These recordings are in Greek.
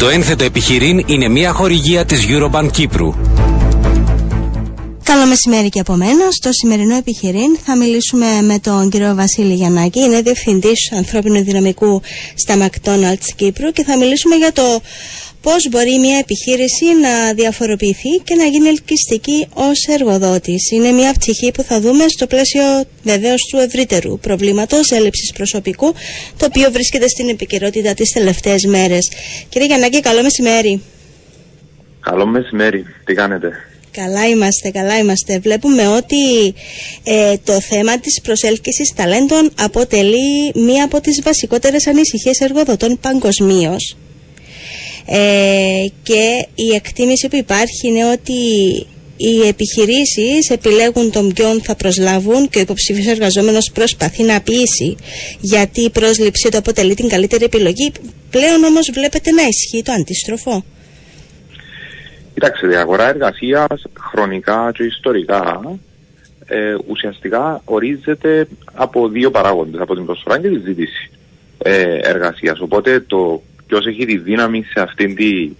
Το ένθετο επιχειρήν είναι μια χορηγία της Eurobank Κύπρου. Καλό μεσημέρι και από μένα. Στο σημερινό επιχειρήν θα μιλήσουμε με τον κύριο Βασίλη Γιαννάκη. Είναι διευθυντής ανθρώπινου δυναμικού στα McDonald's Κύπρου και θα μιλήσουμε για το πώς μπορεί μια επιχείρηση να διαφοροποιηθεί και να γίνει ελκυστική ως εργοδότης. Είναι μια πτυχή που θα δούμε στο πλαίσιο βεβαίως του ευρύτερου προβλήματος έλλειψης προσωπικού, το οποίο βρίσκεται στην επικαιρότητα τις τελευταίες μέρες. Κύριε Γιαννάκη, καλό μεσημέρι. Καλό μεσημέρι. Τι κάνετε; Καλά είμαστε, καλά είμαστε. Βλέπουμε ότι ε, το θέμα της προσέλκυσης ταλέντων αποτελεί μία από τις βασικότερες ανησυχίες εργοδοτών παγκοσμίως. Ε, και η εκτίμηση που υπάρχει είναι ότι οι επιχειρήσεις επιλέγουν τον ποιον θα προσλάβουν και ο υποψήφιος εργαζόμενος προσπαθεί να πείσει γιατί η πρόσληψη του αποτελεί την καλύτερη επιλογή. Πλέον όμως βλέπετε να ισχύει το αντίστροφο. Κοιτάξτε, η αγορά εργασίας χρονικά και ιστορικά ε, ουσιαστικά ορίζεται από δύο παράγοντες, από την προσφορά και τη ζήτηση ε, εργασίας. Οπότε το ποιος έχει τη δύναμη σε αυτήν τη,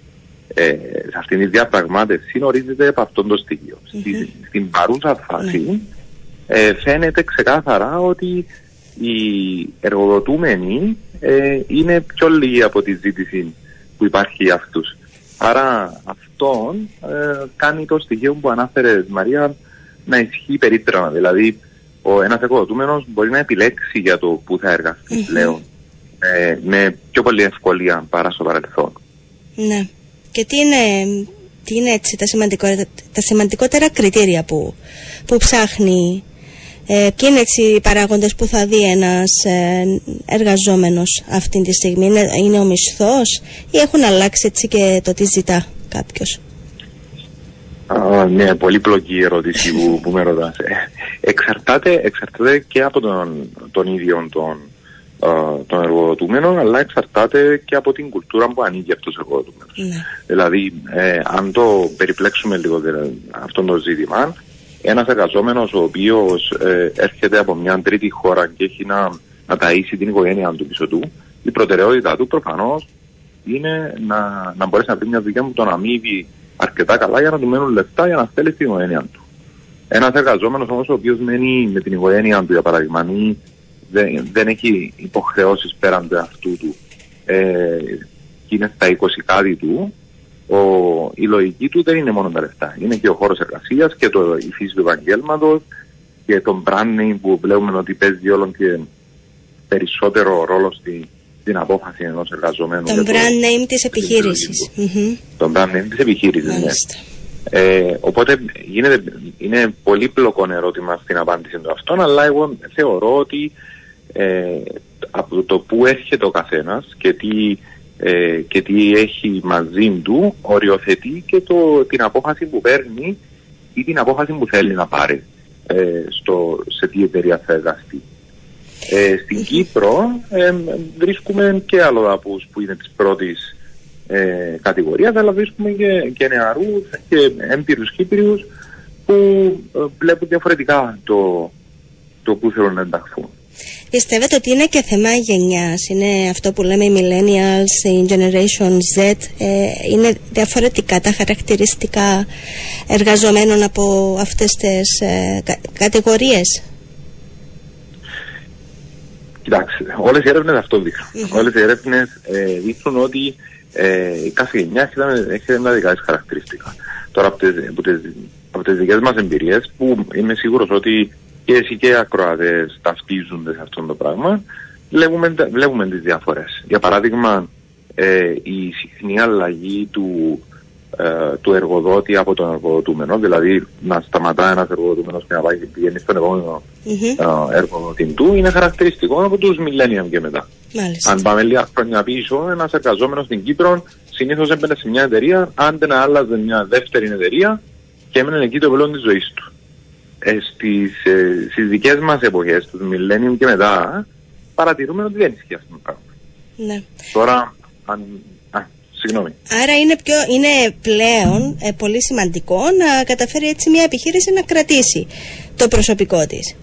ε, σε αυτήν τη διαπραγμάτευση ορίζεται από αυτόν το στοιχείο. Στη, στην παρούσα φάση ε, φαίνεται ξεκάθαρα ότι οι εργοδοτούμενοι ε, είναι πιο λίγοι από τη ζήτηση που υπάρχει για αυτούς. Άρα αυτό ε, κάνει το στοιχείο που ανάφερε Μαρία να ισχύει περίτρανα. Δηλαδή, ο ένας εργοδοτούμενος μπορεί να επιλέξει για το που θα εργαστει πλέον ε, με πιο πολύ ευκολία παρά στο παρελθόν. Ναι. Και τι είναι, τι είναι έτσι τα, σημαντικότερα, τα σημαντικότερα κριτήρια που, που ψάχνει ε, ποιοι είναι έτσι οι παράγοντες που θα δει ένας ε, εργαζόμενος αυτή τη στιγμή. Είναι, είναι ο μισθός ή έχουν αλλάξει έτσι και το τι ζητά κάποιος; Α, ναι, πολύ πλοκή ερώτηση που, που με ρωτάς. Ε, εξαρτάται, εξαρτάται και από τον, τον ίδιο τον, των εργοδοτούμενων, αλλά εξαρτάται και από την κουλτούρα που ανήκει αυτός ο εργοδοτούμενος. Ναι. Δηλαδή, ε, αν το περιπλέξουμε λίγο αυτό το ζήτημα, ένας εργαζόμενος ο οποίος ε, έρχεται από μια τρίτη χώρα και έχει να, να ταΐσει την οικογένειά του πίσω του, η προτεραιότητα του προφανώς είναι να, να μπορέσει να βρει μια δουλειά που τον αμείβει αρκετά καλά για να του μένουν λεφτά για να στέλνει στην οικογένειά του. Ένας εργαζόμενος όμως ο οποίος μένει με την οικογένειά του, για παράδειγμα, δεν, δεν έχει υποχρεώσεις πέραν του εαυτού του ε, και είναι στα 20 κάτι του, ο, η λογική του δεν είναι μόνο τα λεφτά. Είναι και ο χώρος εργασίας και το, η φύση του επαγγέλματος και το branding που βλέπουμε ότι παίζει όλο και περισσότερο ρόλο στη, στην απόφαση ενός εργαζομένου. Το brand name της επιχείρησης. Το brand name της επιχείρησης, ναι. Ε, οπότε γίνεται, είναι πολύ πλοκό ερώτημα στην απάντηση του αυτών, αλλά εγώ θεωρώ ότι ε, από το που έρχεται ο καθένας και τι ε, και τι έχει μαζί του οριοθετεί και το, την απόφαση που παίρνει ή την απόφαση που θέλει να πάρει ε, στο, σε τι εταιρεία θα εργαστεί. Ε, στην Κύπρο ε, βρίσκουμε και αλλοδαπούς που είναι της πρώτης ε, κατηγορίας αλλά βρίσκουμε και, και νεαρούς και έμπειρους Κύπριους που ε, βλέπουν διαφορετικά το, το που θέλουν να ενταχθούν. Πιστεύετε ότι είναι και θέμα γενιάς, είναι αυτό που λέμε οι millennials, η generation Z, ε, είναι διαφορετικά τα χαρακτηριστικά εργαζομένων από αυτές τις ε, κα, κατηγορίες; Κοιτάξτε, όλες οι έρευνες αυτό δείχνουν. Mm-hmm. Όλες οι έρευνες ε, δείχνουν ότι ε, η κάθε γενιά έχει ένα δικά της χαρακτηριστικά. Τώρα από τις, από τις, από τις δικές μας εμπειρίες που είμαι σίγουρος ότι και εσύ και οι ακροατές ταυτίζονται σε αυτό το πράγμα, βλέπουμε, βλέπουμε τις διαφορές. Για παράδειγμα, ε, η συχνή αλλαγή του, ε, του εργοδότη από τον εργοδοτούμενο, δηλαδή να σταματά ένας εργοδοτούμενος και να πάει πηγαίνει στον επόμενο mm-hmm. ε, εργοδότη του, είναι χαρακτηριστικό από τους millennium και μετά. Μάλιστα. Αν πάμε λίγα χρόνια πίσω, ένας εργαζόμενος στην Κύπρο συνήθως έμπαινε σε μια εταιρεία, αν δεν άλλαζε μια δεύτερη εταιρεία και έμενε εκεί το μέλλον της ζωής του ε, στις, ε, στις δικές μας εποχές, τους Millennium και μετά, παρατηρούμε ότι δεν ισχύει αυτό το πράγμα. Ναι. Τώρα, αν, α, συγγνώμη. Άρα είναι, πιο, είναι πλέον ε, πολύ σημαντικό να καταφέρει έτσι μια επιχείρηση να κρατήσει το προσωπικό της.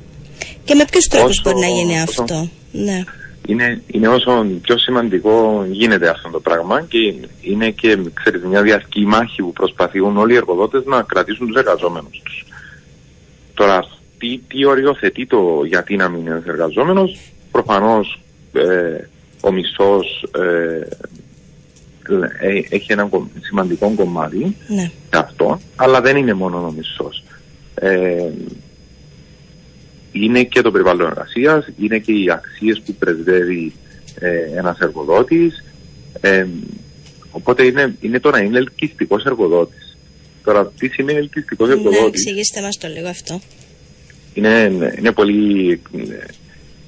Και με ποιους τρόπους μπορεί να γίνει αυτό; Ναι. είναι, είναι όσο πιο σημαντικό γίνεται αυτό το πράγμα και είναι και ξέρεις, μια διαρκή μάχη που προσπαθούν όλοι οι εργοδότες να κρατήσουν τους εργαζόμενους τους. Τώρα, τι, τι οριοθετεί το γιατί να μην είναι εργαζόμενος, προφανώς ε, ο μισθός ε, ε, έχει ένα σημαντικό κομμάτι Ναι. αυτό, αλλά δεν είναι μόνο ο μισθός. Ε, είναι και το περιβάλλον εργασίας, είναι και οι αξίες που πρεσβεύει ε, ένας εργοδότης. Ε, οπότε είναι, είναι το να είναι ελκυστικός εργοδότης. Τώρα, τι σημαίνει ελκυστικό Ναι, εργοδότη, εξηγήστε μας το λίγο αυτό. είναι, είναι πολύ. ε,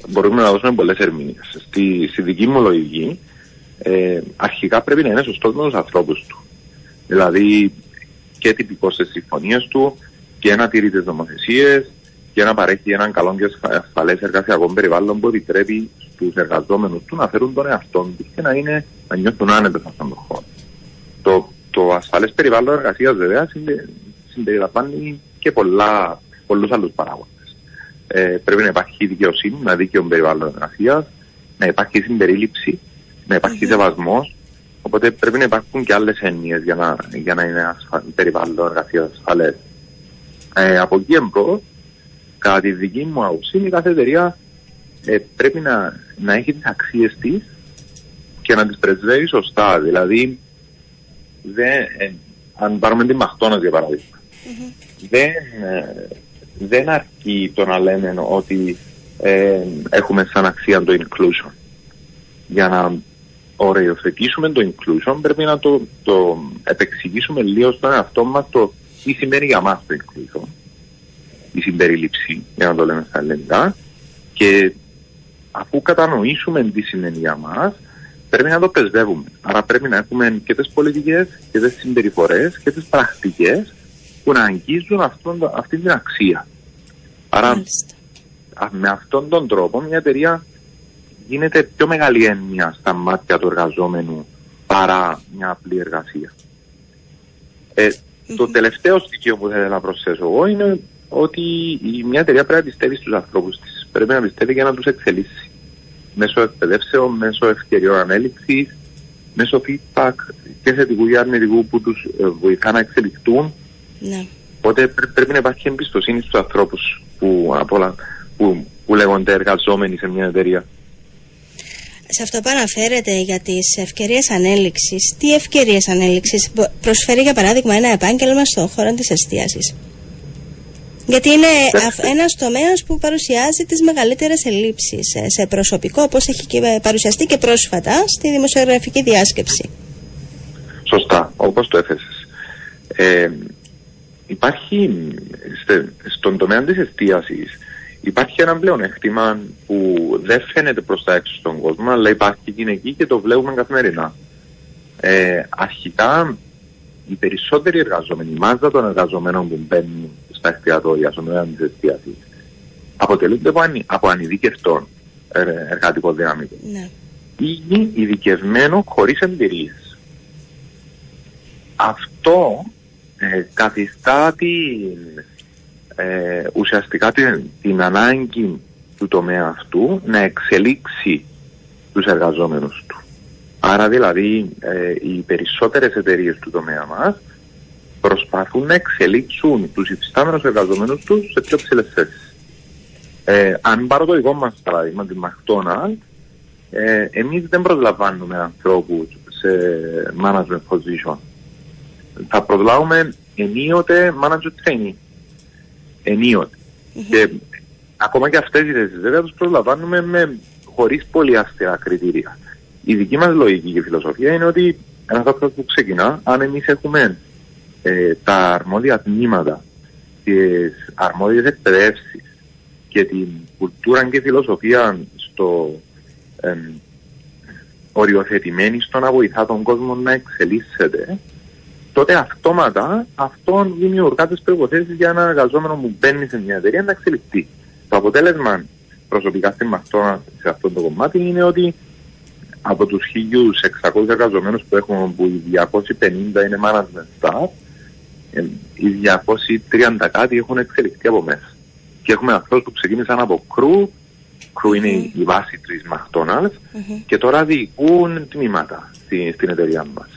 Μπορούμε να δώσουμε πολλές ερμηνείες. Στη, στη δική μου λογική, ε, αρχικά πρέπει να είναι σωστός με τους ανθρώπους του. Δηλαδή, και τυπικός στις συμφωνίες του και να τηρεί τις νομοθεσίες και να παρέχει έναν καλό και ασφαλές εργασιακό περιβάλλον που επιτρέπει στους εργαζόμενους του να φέρουν τον εαυτό τους και να, είναι, να νιώθουν άνετα σε αυτόν τον χώρο. Το, το ασφαλές περιβάλλον εργασίας βέβαια συντε- συμπεριλαμβάνει και πολλά, πολλούς άλλους παράγοντες. Ε, πρέπει να υπάρχει δικαιοσύνη, ένα δίκαιο περιβάλλον εργασίας, να υπάρχει συμπερίληψη, να υπάρχει σεβασμός, οπότε πρέπει να υπάρχουν και άλλες έννοιες για να, για να είναι ασφα... περιβάλλον εργασίας ασφαλές. Ε, από εκεί εμπρός, κατά τη δική μου άποψη, η κάθε εταιρεία ε, πρέπει να, να έχει τις αξίες της και να τις πρεσβεύει σωστά. Δηλαδή, δεν, ε, αν πάρουμε τη Μαχτώνας για παραδειγμα δεν, ε, δεν αρκεί το να λέμε ότι ε, έχουμε σαν αξία το inclusion. Για να οριοθετήσουμε το inclusion πρέπει να το, το επεξηγήσουμε λίγο στον εαυτό μας το τι σημαίνει για μας το inclusion. Η συμπερίληψη, για να το λέμε στα ελληνικά. Και αφού κατανοήσουμε τι σημαίνει για μας, πρέπει να το πρεσβεύουμε. Άρα πρέπει να έχουμε και τις πολιτικές και τις συμπεριφορές και τις πρακτικές που να αγγίζουν αυτόν, το- αυτή την αξία. Άρα Μάλιστα. α- με αυτόν τον τρόπο μια εταιρεία γίνεται πιο μεγάλη έννοια στα μάτια του εργαζόμενου παρά μια απλή εργασία. Ε, το τελευταίο στοιχείο που θέλω να προσθέσω εγώ είναι ότι η, μια εταιρεία πρέπει να πιστεύει στους ανθρώπους της. Πρέπει να πιστεύει για να τους εξελίσσει. Μέσω εκπαιδεύσεων, μέσω ευκαιριών ανέλυξης, μέσω feedback και θετικού ή αρνητικού που τους ε, βοηθά να εξελιχθούν Ναι. Οπότε πρέ- πρέπει να υπάρχει εμπιστοσύνη στους ανθρώπους που, απ' όλα, που, που λέγονται εργαζόμενοι σε μια εταιρεία. Σε αυτό που αναφέρετε για τις ευκαιρίες ανέλυξης, τι ευκαιρίες ανέλυξης; Μπο- προσφέρει για παράδειγμα ένα επάγγελμα στον χώρο της εστίασης. Γιατί είναι Εντάξει. αφ- ένας τομέας που παρουσιάζει τις μεγαλύτερες ελλείψεις ε, σε προσωπικό, όπως έχει και ε, παρουσιαστεί και πρόσφατα στη δημοσιογραφική διάσκεψη. Σωστά, όπως το έθεσες. Ε, υπάρχει στε- στον τομέα της εστίασης υπάρχει ένα πλεονέκτημα που δεν φαίνεται προς τα έξω στον κόσμο αλλά υπάρχει και είναι εκεί και το βλέπουμε καθημερινά. Ε, αρχικά οι περισσότεροι εργαζόμενοι, η μάζα των εργαζομένων που μπαίνουν στα εστιατόρια, στον τομέα της εστίασης αποτελούνται από, ανη, από ανειδίκευτον ε, εργατικό δυναμικό Ναι. ή ειδικευμένο χωρίς εμπειρίες. Αυτό ε, καθιστά την, ε, ουσιαστικά την, την ανάγκη του τομέα αυτού να εξελίξει τους εργαζόμενους του. Άρα δηλαδή ε, οι περισσότερες εταιρείες του τομέα μας προσπαθούν να εξελίξουν τους υφιστάμενους εργαζομένους τους σε πιο ψηλές θέσεις. Ε, αν πάρω το δικό μας παράδειγμα, τη McDonald's, ε, εμείς δεν προσλαμβάνουμε ανθρώπους σε management position. Θα προσλάβουμε ενίοτε manager training. Ενίοτε. Και ακόμα και αυτές οι θέσεις βέβαια τους προσλαμβάνουμε με, χωρίς πολύ αυστηρά κριτήρια. Η δική μας λογική και φιλοσοφία είναι ότι ένας άνθρωπος που ξεκινά, αν εμείς έχουμε ε, τα αρμόδια τμήματα, τις αρμόδιες εκπαιδεύσεις και την κουλτούρα και φιλοσοφία στο εμ, οριοθετημένη στο να βοηθά τον κόσμο να εξελίσσεται, τότε αυτόματα αυτό δημιουργά τις προποθέσει για ένα εργαζόμενο που μπαίνει σε μια εταιρεία να εξελιχθεί. Το αποτέλεσμα προσωπικά στην Μακτώνα σε αυτό το κομμάτι είναι ότι από τους 1.600 εργαζομένους που έχουμε, που οι 250 είναι management staff, ε, οι 230 κάτι έχουν εξελιχθεί από μέσα. Και έχουμε ανθρώπους που ξεκίνησαν από κρού crew είναι η βάση της McDonald's και τώρα διοικούν τμήματα στη, στην εταιρεία μας.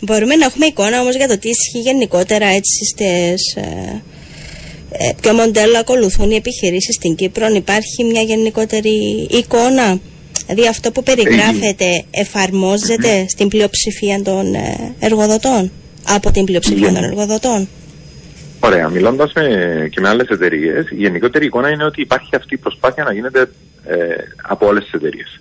Μπορούμε να έχουμε εικόνα όμως για το τι ισχύει γενικότερα έτσι στις... Ε, ε, ποιο μοντέλο ακολουθούν οι επιχειρήσεις στην Κύπρο. Υπάρχει μια γενικότερη εικόνα; Δηλαδή αυτό που περιγράφεται εφαρμόζεται στην πλειοψηφία των ε, εργοδοτών, από την πλειοψηφία των εργοδοτών. Ωραία. Μιλώντας και με άλλες εταιρείες, η γενικότερη εικόνα είναι ότι υπάρχει αυτή η προσπάθεια να γίνεται ε, από όλες τις εταιρείες.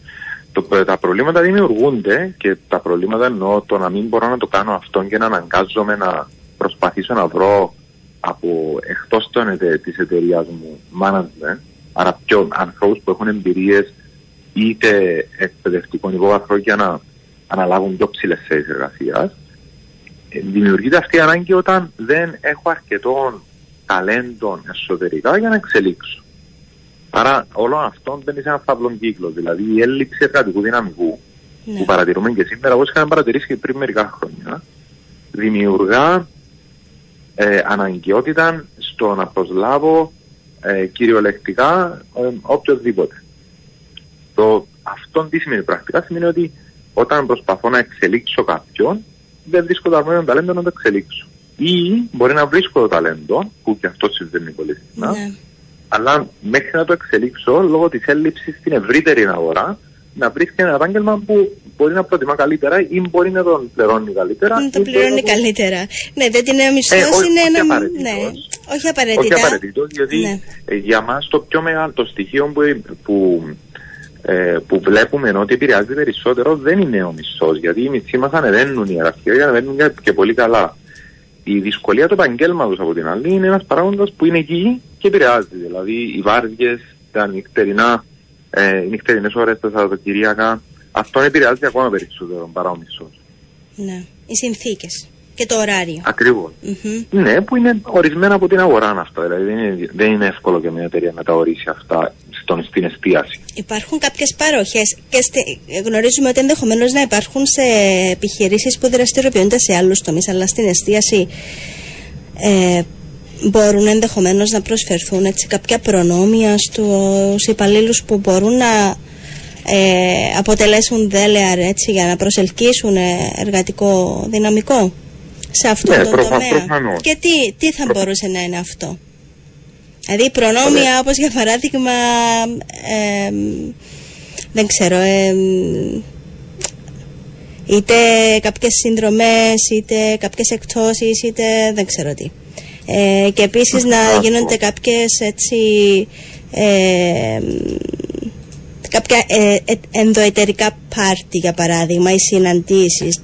τα προβλήματα δημιουργούνται και τα προβλήματα εννοώ το να μην μπορώ να το κάνω αυτό και να αναγκάζομαι να προσπαθήσω να βρω από εκτός της εταιρείας μου management, άρα πιο ανθρώπους που έχουν εμπειρίες είτε εκπαιδευτικών υπόβαθρων για να αναλάβουν πιο ψηλές θέσεις εργασίας δημιουργείται αυτή η ανάγκη όταν δεν έχω αρκετό ταλέντο εσωτερικά για να εξελίξω. Άρα όλο αυτό μπαίνει σε ένα φαύλο κύκλος. Δηλαδή η έλλειψη εργατικού δυναμικού ναι. που παρατηρούμε και σήμερα, όπως είχαμε παρατηρήσει και πριν μερικά χρόνια, δημιουργά ε, αναγκαιότητα στο να προσλάβω ε, κυριολεκτικά ε, οποιοδήποτε. Το, αυτό τι σημαίνει πρακτικά, σημαίνει ότι όταν προσπαθώ να εξελίξω κάποιον, δεν βρίσκω το αρμόδιο ταλέντο να το εξελίξω. Ή μπορεί να βρίσκω το ταλέντο, που και αυτό συμβαίνει πολύ συχνά, ναι. αλλά μέχρι να το εξελίξω, λόγω της έλλειψης στην ευρύτερη αγορά, να βρίσκει ένα επάγγελμα που μπορεί να προτιμά καλύτερα ή μπορεί να τον πληρώνει καλύτερα. Να τον πληρώνει το... καλύτερα. Ναι, δεν την μισθό ε, είναι ένα. Ναι, όχι απαραίτητα. Όχι απαραίτητος, γιατί ναι. ε, για μας το πιο μεγάλο το στοιχείο που, που ε, που βλέπουμε ότι επηρεάζει περισσότερο δεν είναι ο μισθός. Γιατί οι μισθοί μας ανεβαίνουν, οι ιεραρχίε ανεβαίνουν και πολύ καλά. Η δυσκολία του επαγγέλματος από την άλλη είναι ένας παράγοντας που είναι εκεί και επηρεάζει. Δηλαδή οι βάρδιες, τα νυχτερινά, ε, οι νυχτερινές ώρες, τα Σαββατοκυριακά, αυτό επηρεάζει ακόμα περισσότερο παρά ο μισθός. Ναι, οι συνθήκες και το ωράριο. Ακριβώς. Ναι, που είναι ορισμένα από την αγορά αυτά. Δηλαδή δεν είναι, δεν είναι εύκολο για μια εταιρεία να τα ορίσει αυτά στον, στην εστίαση. Υπάρχουν κάποιες παροχές και στε, γνωρίζουμε ότι ενδεχομένως να υπάρχουν σε επιχειρήσεις που δραστηριοποιούνται σε άλλους τομείς, αλλά στην εστίαση ε, μπορούν ενδεχομένως να προσφερθούν έτσι, κάποια προνόμια στους υπαλλήλους που μπορούν να ε, αποτελέσουν δέλεαρ έτσι, για να προσελκύσουν εργατικό δυναμικό σε αυτό ναι, το τομέα. Και τι, τι θα μπορούσε να είναι αυτό; Δηλαδή προνόμια όπως για παράδειγμα δεν ξέρω είτε κάποιες συνδρομές είτε κάποιες εκτόσεις είτε δεν ξέρω τι. Ε, και επίσης να γίνονται κάποιες έτσι κάποια ε, ε, ενδοετερικά πάρτι για παράδειγμα ή συναντήσεις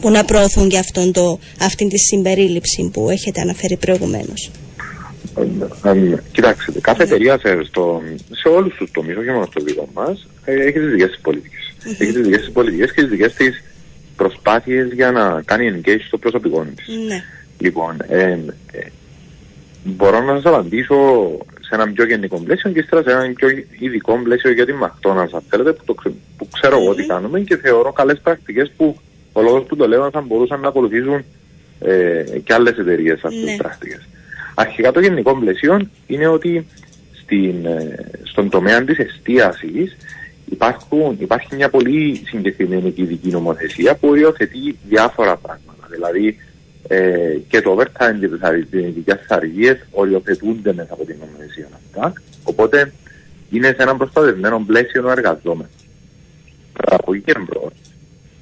που να προωθούν και αυτόν το, αυτήν τη συμπερίληψη που έχετε αναφέρει προηγουμένως. Κοιτάξτε, κάθε εταιρεία σε, στο, σε όλους τους τομείς, όχι μόνο στο δικό μας, έχει τις δικές της πολιτικές. Έχει τις δικές της πολιτικές και τις δικές της προσπάθειες για να κάνει engage στο προσωπικό της. Ναι. Λοιπόν, ε, ε, μπορώ να σας απαντήσω σε ένα πιο γενικό πλαίσιο και ύστερα σε ένα πιο ειδικό πλαίσιο για τη McDonald's, αν θέλετε, που, το, που ξέρω εγώ τι κάνουμε και θεωρώ καλές πρακτικές που ο λόγος που το λέω θα μπορούσαν να ακολουθήσουν ε, και άλλες εταιρείες αυτές τις ναι. πρακτικές. Αρχικά το γενικό πλαίσιο είναι ότι στην, ε, στον τομέα της εστίασης υπάρχει μια πολύ συγκεκριμένη και ειδική νομοθεσία που οριοθετεί διάφορα πράγματα. Δηλαδή ε, και το overtime και τις ειδικές αργίες οριοθετούνται μέσα από την νομοθεσία αυτά. Οπότε είναι σε ένα προστατευμένο πλαίσιο ο εργαζόμενο. Από εκεί και μπρος,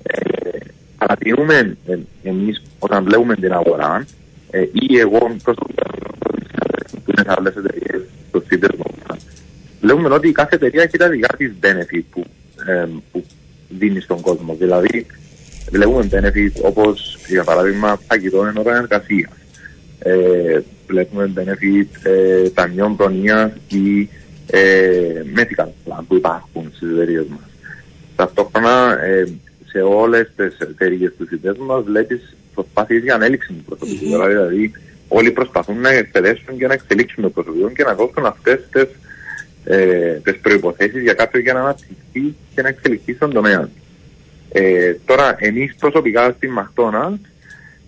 ε, παρατηρούμε ε, εμείς όταν βλέπουμε την αγορά ε, ή εγώ προσωπικά που είναι σε άλλες εταιρείες στο σύνδεσμο βλέπουμε ότι κάθε εταιρεία έχει τα δικά της benefit που, ε, που δίνει στον κόσμο. Δηλαδή βλέπουμε benefit όπως για παράδειγμα φαγητό εν ώρα εργασία. Ε, βλέπουμε benefit ε, ταμιών προνοίας ή ε, medical plan που υπάρχουν στις εταιρείες μας. Ταυτόχρονα ε, σε όλες τις εταιρείες του συνδέσμου μας βλέπεις προσπάθειες για ανέλυξη του προσωπικού. Mm-hmm. Δηλαδή, όλοι προσπαθούν να εκπαιδεύσουν και να εξελίξουν το προσωπικό και να δώσουν αυτές τις ε, προποθέσει για κάποιον για να αναπτυχθεί και να εξελιχθεί στον τομέα. Ε, τώρα, εμείς προσωπικά στην Μαχτώνα,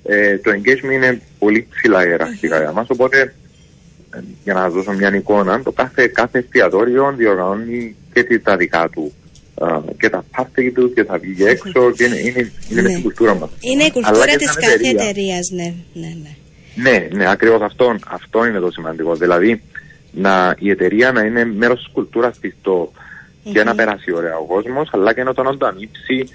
ε, το engagement είναι πολύ ψηλά ιεραρχικά για μας, οπότε για να δώσω μια εικόνα, το κάθε, κάθε εστιατόριο διοργανώνει και τι- τα δικά του. Α, και τα πάρτι του και θα βγει έξω και είναι, είναι, είναι Ναι. στην κουλτούρα μας. Είναι η Αλλά κουλτούρα και της σαν κάθε εταιρείας. εταιρεία, ναι, ναι, ναι. Ναι, ναι, ακριβώς αυτό, αυτό είναι το σημαντικό. Δηλαδή, να, η εταιρεία να είναι μέρος της κουλτούρας της το, και να περάσει ωραία ο κόσμος, αλλά και να τον ανταμείψει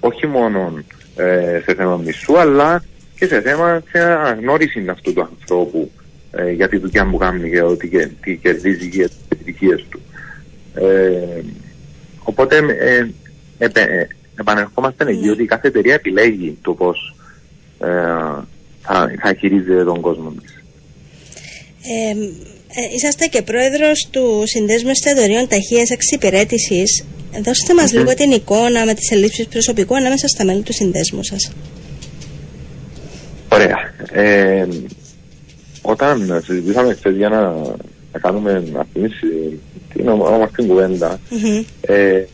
όχι μόνο ε, σε θέμα μισού, αλλά και σε θέμα σε αναγνώρισης αυτού του ανθρώπου ε, για τη δουλειά που κάνει και ότι και, τι κερδίζει και τις επιτυχίες του. Ε, οπότε ε, επε- ε, επανερχόμαστε εκεί ότι κάθε εταιρεία επιλέγει το πώς ε, θα, θα χειρίζεται τον κόσμο της. Ε, ε, είσαστε και πρόεδρος του Συνδέσμου Εστιατορίων Ταχείας Εξυπηρέτησης. Δώστε μας λίγο την εικόνα με τις ελλείψεις προσωπικού ανάμεσα στα μέλη του συνδέσμου σας. Ωραία. Ε, όταν συζητήσαμε χθες για να, να κάνουμε αυτή την όμορφη κουβέντα, Μμμ. ε, ε,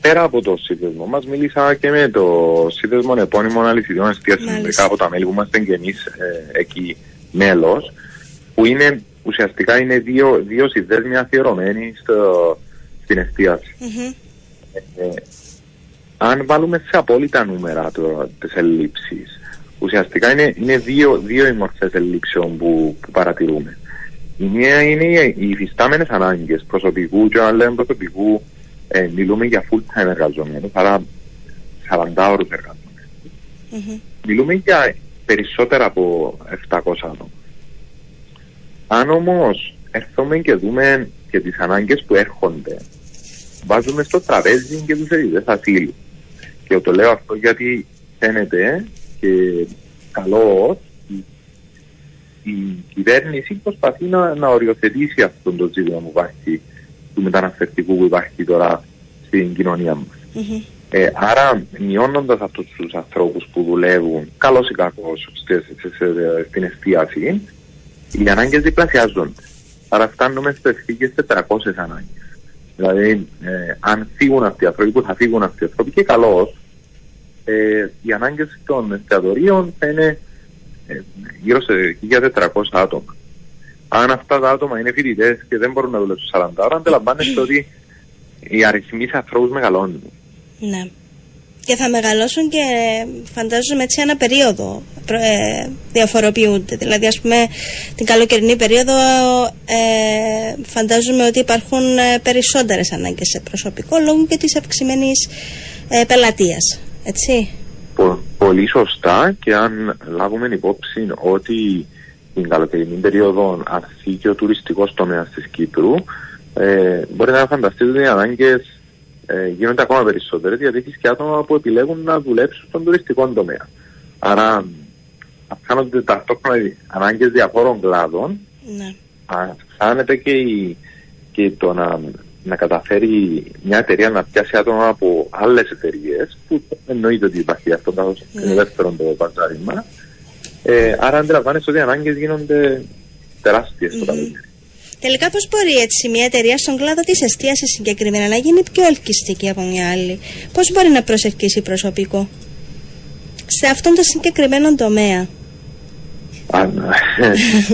πέρα από το σύνδεσμο μας μίλησα και με το σύνδεσμο επώνυμων αληθιδιών εστίασης Μάλιστα. μερικά από τα μέλη που είμαστε και εμείς ε, εκεί μέλος που είναι ουσιαστικά είναι δύο, δύο συνδέσμοι αφιερωμένοι στο, στην εστίαση. Μμμ. Ε, αν βάλουμε σε απόλυτα νούμερα το, τις ελλείψεις, ουσιαστικά είναι, είναι δύο, δύο οι μορφές ελλείψεων που, που παρατηρούμε. Η μία είναι οι, οι υφιστάμενες ανάγκες προσωπικού και όταν λέμε προσωπικού ε, μιλούμε για full time εργαζομένους, άρα 40 ώρους εργαζομένους. Μμμ. Μιλούμε για περισσότερα από 700 άτομα. Αν όμως έρθουμε και δούμε και τις ανάγκες που έρχονται, βάζουμε στο τραπέζι και τους αιτητές ασύλου. Και το λέω αυτό γιατί φαίνεται και καλό η, η κυβέρνηση προσπαθεί να, να οριοθετήσει αυτό το ζήτημα που υπάρχει του μεταναστευτικού που υπάρχει τώρα στην κοινωνία μας. Μμμ. Ε, άρα, μειώνοντας αυτούς τους ανθρώπους που δουλεύουν, καλός ή κακός, στην εστίαση, οι ανάγκες διπλασιάζονται. Άρα, φτάνουμε στι ευθύνε 400 ανάγκες. Δηλαδή, ε, αν φύγουν αυτοί οι άνθρωποι, που θα φύγουν αυτοί οι άνθρωποι, και καλώς, ε, οι ανάγκες των εστιατορίων θα είναι ε, γύρω σε 1.400 άτομα. Αν αυτά τα άτομα είναι φοιτητές και δεν μπορούν να δουλέψουν 40 ώρα, αντιλαμβάνεστε ότι οι αριθμοί σε ανθρώπους μεγαλώνουν. Ναι. Και θα μεγαλώσουν και φαντάζομαι έτσι ένα περίοδο προ- ε, διαφοροποιούνται. Δηλαδή ας πούμε την καλοκαιρινή περίοδο ε, φαντάζομαι ότι υπάρχουν ε, περισσότερες ανάγκες σε προσωπικό λόγω και της αυξημένης ε, πελατείας. Έτσι. Πο- πολύ σωστά και αν λάβουμε υπόψη ότι την καλοκαιρινή περίοδο αρθεί και ο τουριστικός τομέας της Κύπρου ε, μπορεί να φανταστείτε ότι οι ανάγκες ε, γίνονται ακόμα περισσότερες γιατί έχεις και άτομα που επιλέγουν να δουλέψουν στον τουριστικό τομέα. Άρα αυξάνονται ταυτόχρονα οι ανάγκες διαφόρων κλάδων Ναι. αυξάνεται και, η, και το να, να καταφέρει μια εταιρεία να πιάσει άτομα από άλλες εταιρείες, που εννοείται ότι υπάρχει αυτό καθώ Ναι. είναι δεύτερο το παζάριμα. Ε, άρα αντιλαμβάνεσαι ότι οι ανάγκες γίνονται τεράστιες στο καλοκαίρι. Τελικά πώς μπορεί έτσι μια εταιρεία στον κλάδο της εστίασης συγκεκριμένα να γίνει πιο ελκυστική από μια άλλη; Πώς μπορεί να προσελκύσει προσωπικό σε αυτόν τον συγκεκριμένο τομέα; Αν,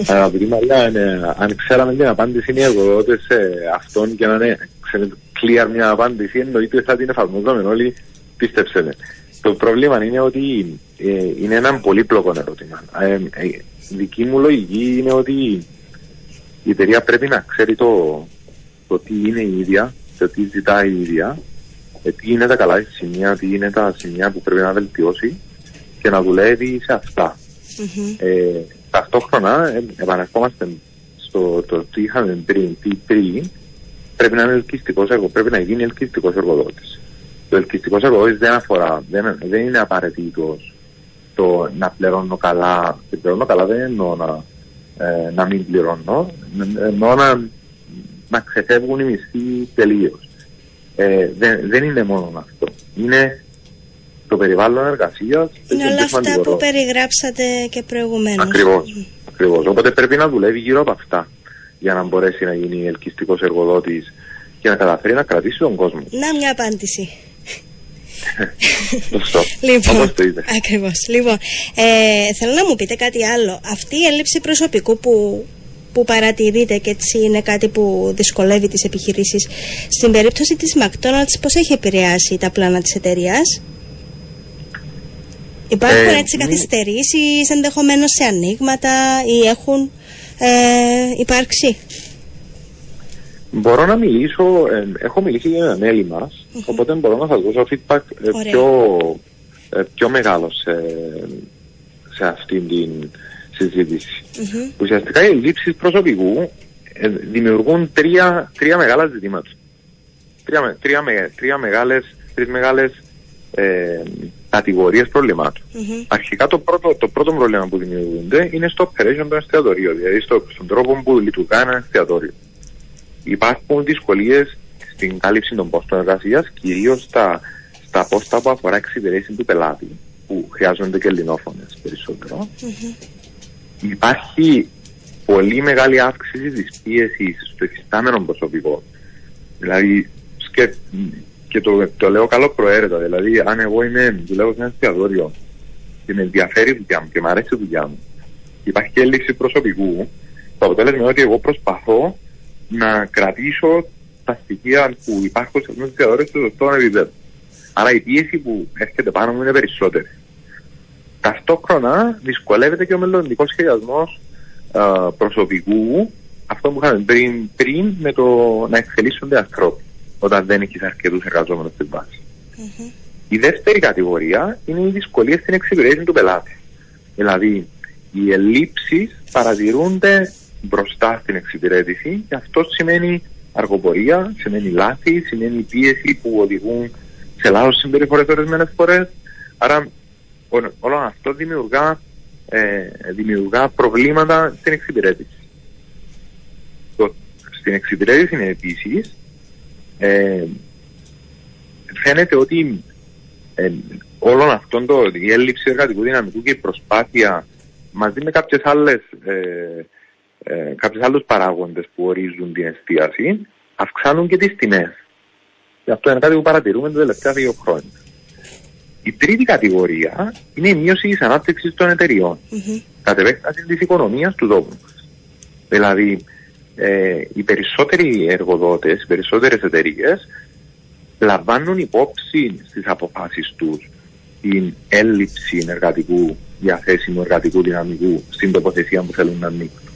αγαπητή Μαριά, ναι, αν ξέραμε την απάντηση είναι οι εργοδότες σε αυτόν και να είναι ξέρετε, clear μια απάντηση, εννοείται ότι θα την εφαρμόζαμε όλοι, πίστεψε με. Το πρόβλημα είναι ότι ε, είναι ένα πολύπλοκο ερώτημα. Ε, ε, η δική μου λογική είναι ότι η εταιρεία πρέπει να ξέρει το, το τι είναι η ίδια, το τι ζητάει η ίδια, ε, τι είναι τα καλά της σημεία, τι είναι τα σημεία που πρέπει να βελτιώσει και να δουλεύει σε αυτά. Μμμ. Ε, ταυτόχρονα ε, επαναρχόμαστε στο το τι είχαμε πριν, τι πριν πρέπει να είναι ελκυστικός εργο, πρέπει να γίνει ελκυστικός εργοδότης. Το ελκυστικός εργοδότης δεν αφορά, δεν, δεν είναι απαραίτητο το να πληρώνω καλά. Και πληρώνω καλά δεν εννοώ να, ε, να μην πληρώνω, ε, εννοώ να, να ξεφεύγουν οι μισθοί τελείως. Ε, δεν, δεν είναι μόνο αυτό. Είναι το περιβάλλον εργασίας. Είναι όλα αυτά που περιγράψατε και προηγουμένως. Ακριβώς. Ακριβώς. Οπότε πρέπει να δουλεύει γύρω από αυτά για να μπορέσει να γίνει ελκυστικός εργοδότης και να καταφέρει να κρατήσει τον κόσμο. Να μια απάντηση. Σωστό. Λοιπόν, Όπως το είπε. ακριβώς. Λοιπόν, ε, θέλω να μου πείτε κάτι άλλο. Αυτή η έλλειψη προσωπικού που που παρατηρείτε και έτσι είναι κάτι που δυσκολεύει τις επιχειρήσεις. Στην περίπτωση της McDonald's πώς έχει επηρεάσει τα πλάνα της εταιρείας; Υπάρχουν Ε, έτσι μη- καθυστερήσεις ενδεχομένως σε ανοίγματα ή έχουν ε, υπάρξει; Μπορώ να μιλήσω, ε, έχω μιλήσει για ένα μέλη μας, οπότε μπορώ να σας δώσω feedback ε, Ωραία. πιο, ε, πιο μεγάλο σε, σε αυτήν την συζήτηση. Μμμ. Ουσιαστικά οι ελλείψεις προσωπικού ε, δημιουργούν τρία, τρία μεγάλα ζητήματα. Τρία, με- τρία, με- τρία μεγάλες, τρεις μεγάλες ε, κατηγορίες προβλημάτων. Μμμ. Αρχικά το πρώτο, το πρώτο πρόβλημα που δημιουργούνται είναι στο operation των εστιατορίων, δηλαδή στο, στον τρόπο που λειτουργά ένα εστιατόριο. Υπάρχουν δυσκολίες στην κάλυψη των πόστων εργασίας, κυρίως στα, στα πόστα που αφορά εξυπηρέτηση του πελάτη, που χρειάζονται και ελληνόφωνες περισσότερο. Υπάρχει πολύ μεγάλη αύξηση της πίεσης στο εφιστάμενο προσωπικό. Δηλαδή, σκε... και το, το λέω καλό προαίρετα. Δηλαδή, αν εγώ είμαι, δουλεύω σε ένα εστιατόριο και με ενδιαφέρει η δουλειά μου και μου αρέσει η δουλειά μου, και υπάρχει και έλλειψη προσωπικού, το αποτέλεσμα είναι ότι εγώ προσπαθώ να κρατήσω τα στοιχεία που υπάρχουν σε αυτό το εστιατόριο στο σωστό επίπεδο. Άρα η πίεση που έρχεται πάνω μου είναι περισσότερη. Ταυτόχρονα δυσκολεύεται και ο μελλοντικός σχεδιασμός προσωπικού, αυτό που είχαμε πριν, πριν με το να εξελίσσονται ανθρώποι, όταν δεν έχεις αρκετούς εργαζόμενους στην βάση. Η δεύτερη κατηγορία είναι οι δυσκολίες στην εξυπηρέτηση του πελάτη. Δηλαδή, οι ελλείψεις παρατηρούνται μπροστά στην εξυπηρέτηση και αυτό σημαίνει αργοπορία, σημαίνει λάθη, σημαίνει πίεση που οδηγούν σε λάθος συμπεριφορές ορισμένες φορές. Άρα, ό- όλο αυτό δημιουργά, ε, δημιουργά προβλήματα στην εξυπηρέτηση. Το, στην εξυπηρέτηση επίσης ε, φαίνεται ότι ε, όλων αυτών το, η έλλειψη εργατικού δυναμικού και η προσπάθεια μαζί με κάποιες άλλες ε, ε, κάποιους άλλους παράγοντες που ορίζουν την εστίαση αυξάνουν και τις τιμές. Και αυτό είναι κάτι που παρατηρούμε τα τελευταία δύο χρόνια. Η τρίτη κατηγορία είναι η μείωση της ανάπτυξης των εταιριών. Μμμ. Κατ' επέκταση της οικονομίας του τόπου μας. Δηλαδή, ε, οι περισσότεροι εργοδότες, οι περισσότερες εταιρείες λαμβάνουν υπόψη στις αποφάσεις τους την έλλειψη εργατικού διαθέσιμου εργατικού δυναμικού στην τοποθεσία που θέλουν να ανοίξουν.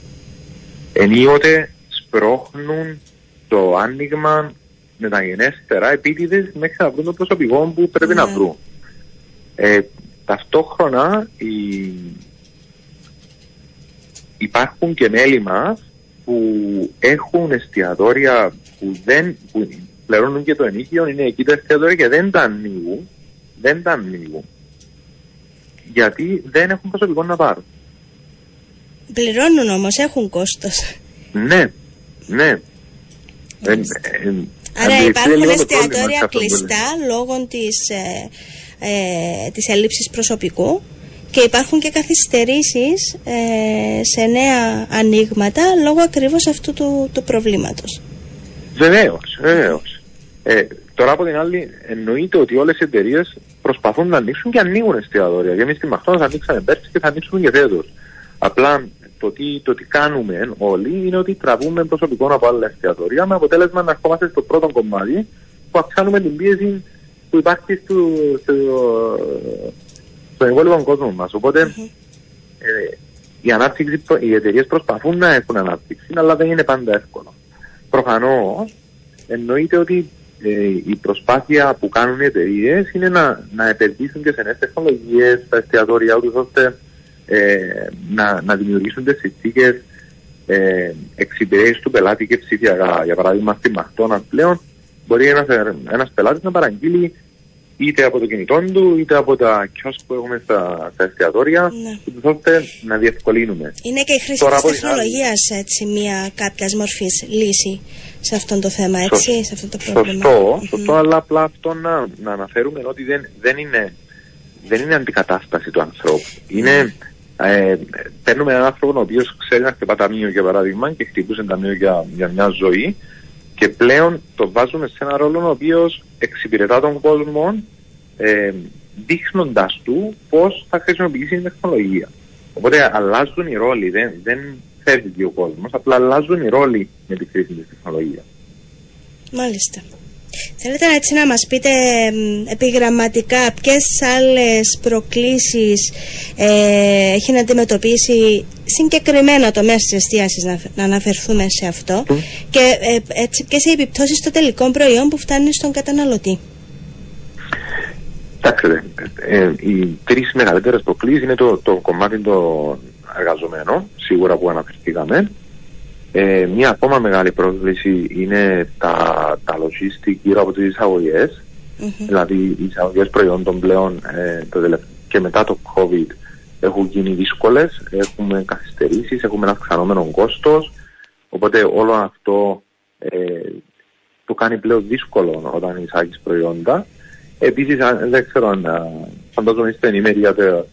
Ενίοτε σπρώχνουν το άνοιγμα μεταγενέστερα επίτηδες μέχρι να βρουν το προσωπικό που πρέπει να Ναι. βρουν. Ε, ταυτόχρονα οι... υπάρχουν και μέλη μας που έχουν εστιατόρια που δεν που πληρώνουν και το ενίκιο, είναι εκεί τα εστιατόρια και δεν τα ανοίγουν, δεν τα ανοίγουν γιατί δεν έχουν προσωπικό να πάρουν. Πληρώνουν όμως, έχουν κόστος. Ναι, ναι. Ε, ε, ε, Άρα αντιληφθείτε υπάρχουν λίγο το πρόβλημα εστιατόρια σε αυτό που κλειστά λόγω της, ε, ε, της έλλειψης προσωπικού και υπάρχουν και καθυστερήσεις ε, σε νέα ανοίγματα λόγω ακριβώς αυτού του, του προβλήματος. Βεβαίως, βεβαίως. Ε, τώρα από την άλλη, εννοείται ότι όλες οι εταιρείες προσπαθούν να ανοίξουν και ανοίγουν εστιατόρια. Και εμείς στη Μαχτώνα ανοίξαμε πέρσι και θα ανοίξουμε και φέτος. Απλά το τι, το τι κάνουμε όλοι είναι ότι τραβούμε προσωπικό από άλλα εστιατόρια με αποτέλεσμα να ερχόμαστε στο πρώτο κομμάτι που αυξάνουμε την πίεση που υπάρχει στο, στο, στον υπόλοιπο κόσμο μας. Οπότε ε, η ανάπτυξη, προ- οι εταιρείες προσπαθούν να έχουν ανάπτυξη, αλλά δεν είναι πάντα εύκολο. Προφανώς εννοείται ότι ε, η προσπάθεια που κάνουν οι εταιρείες είναι να, να επενδύσουν και σε νέες τεχνολογίες στα εστιατόρια, ούτως ώστε ε, να, να δημιουργήσουν τις συνθήκες ε, εξυπηρέτησης του πελάτη και ψηφιακά. Για παράδειγμα, στη Μαχτώνα πλέον μπορεί ένας ένας πελάτης να παραγγείλει είτε από το κινητό του είτε από τα κιόσκ που έχουμε στα, στα εστιατόρια, Ναι. ούτως ώστε να διευκολύνουμε. Είναι και η χρήση Τώρα της από την άλλη- τεχνολογίας έτσι μια κάποιας μορφής λύση σε αυτό το θέμα, έτσι, Σωστό. σε αυτό το πρόβλημα. Σωστό, Μμμ. σωστό, αλλά απλά αυτό να, να αναφέρουμε ότι δεν, δεν, είναι, δεν είναι αντικατάσταση του ανθρώπου. Είναι, ε, παίρνουμε έναν άνθρωπο ο οποίος ξέρει να χτυπά ταμείο για παράδειγμα και χτυπούσε ταμείο για, για μια ζωή και πλέον το βάζουμε σε ένα ρόλο ο οποίος εξυπηρετά τον κόσμο ε, δείχνοντας του πώς θα χρησιμοποιήσει την τεχνολογία. Οπότε αλλάζουν οι ρόλοι. Δεν, δεν φεύγει ο κόσμος. Απλά αλλάζουν οι ρόλοι με τη χρήση της τεχνολογίας. Μάλιστα. Θέλετε έτσι να μας πείτε επιγραμματικά ποιες άλλες προκλήσεις ε, έχει να αντιμετωπίσει συγκεκριμένα το μέσο της εστίασης να, να αναφερθούμε σε αυτό και ε, έτσι, ποιες οι επιπτώσεις στο τελικό προϊόν που φτάνει στον καταναλωτή. Κοιτάξτε, ε, οι τρεις μεγαλύτερες προκλήσεις είναι το, το κομμάτι των εργαζομένων, σίγουρα που αναφερθήκαμε, ε, μια ακόμα μεγάλη πρόκληση είναι τα, τα logistic γύρω από τις εισαγωγές. Mm-hmm. Δηλαδή οι εισαγωγές προϊόντων πλέον ε, το και μετά το COVID έχουν γίνει δύσκολες, έχουμε καθυστερήσεις, έχουμε ένα αυξανόμενο κόστος, οπότε όλο αυτό ε, το κάνει πλέον δύσκολο όταν εισάγεις προϊόντα. Επίσης, δεν ξέρω αν φαντάζομαι είστε ενήμεροι για το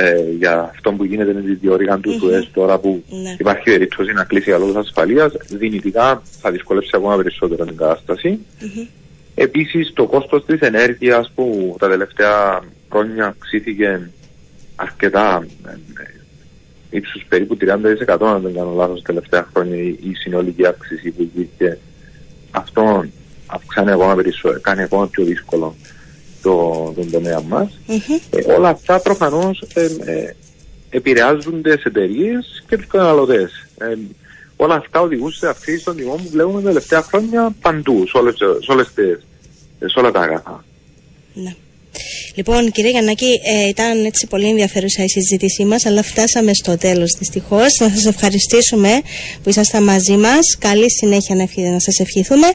ε, για αυτό που γίνεται με τη διόρυγα του mm-hmm. τώρα που ναι. υπάρχει περίπτωση να κλείσει για λόγου ασφαλείας, δυνητικά θα δυσκολεύσει ακόμα περισσότερο την κατάσταση. Mm-hmm. Επίσης, το κόστος της ενέργειας που τα τελευταία χρόνια αυξήθηκε αρκετά, ε, ύψους περίπου 30% αν δεν κάνω λάθος, τα τελευταία χρόνια η συνολική αύξηση που υπήρχε, αυτό αυξάνει ακόμα περισσότερο, κάνει ακόμα πιο δύσκολο το, τον τομέα μας. Ε, όλα αυτά προφανώς ε, ε, επηρεάζουν τι εταιρείες και τους καταναλωτές. Ε, όλα αυτά οδηγούν σε αυξήσεις των τιμών που βλέπουμε τα τελευταία χρόνια παντού, σε, όλες, σε, όλες τις, σε όλα τα αγαθά. Ναι. Λοιπόν, κύριε Γιαννάκη, ε, ήταν έτσι πολύ ενδιαφέρουσα η συζήτησή μας, αλλά φτάσαμε στο τέλος δυστυχώς. Να σας ευχαριστήσουμε που ήσασταν μαζί μας. Καλή συνέχεια να, να σας ευχηθούμε.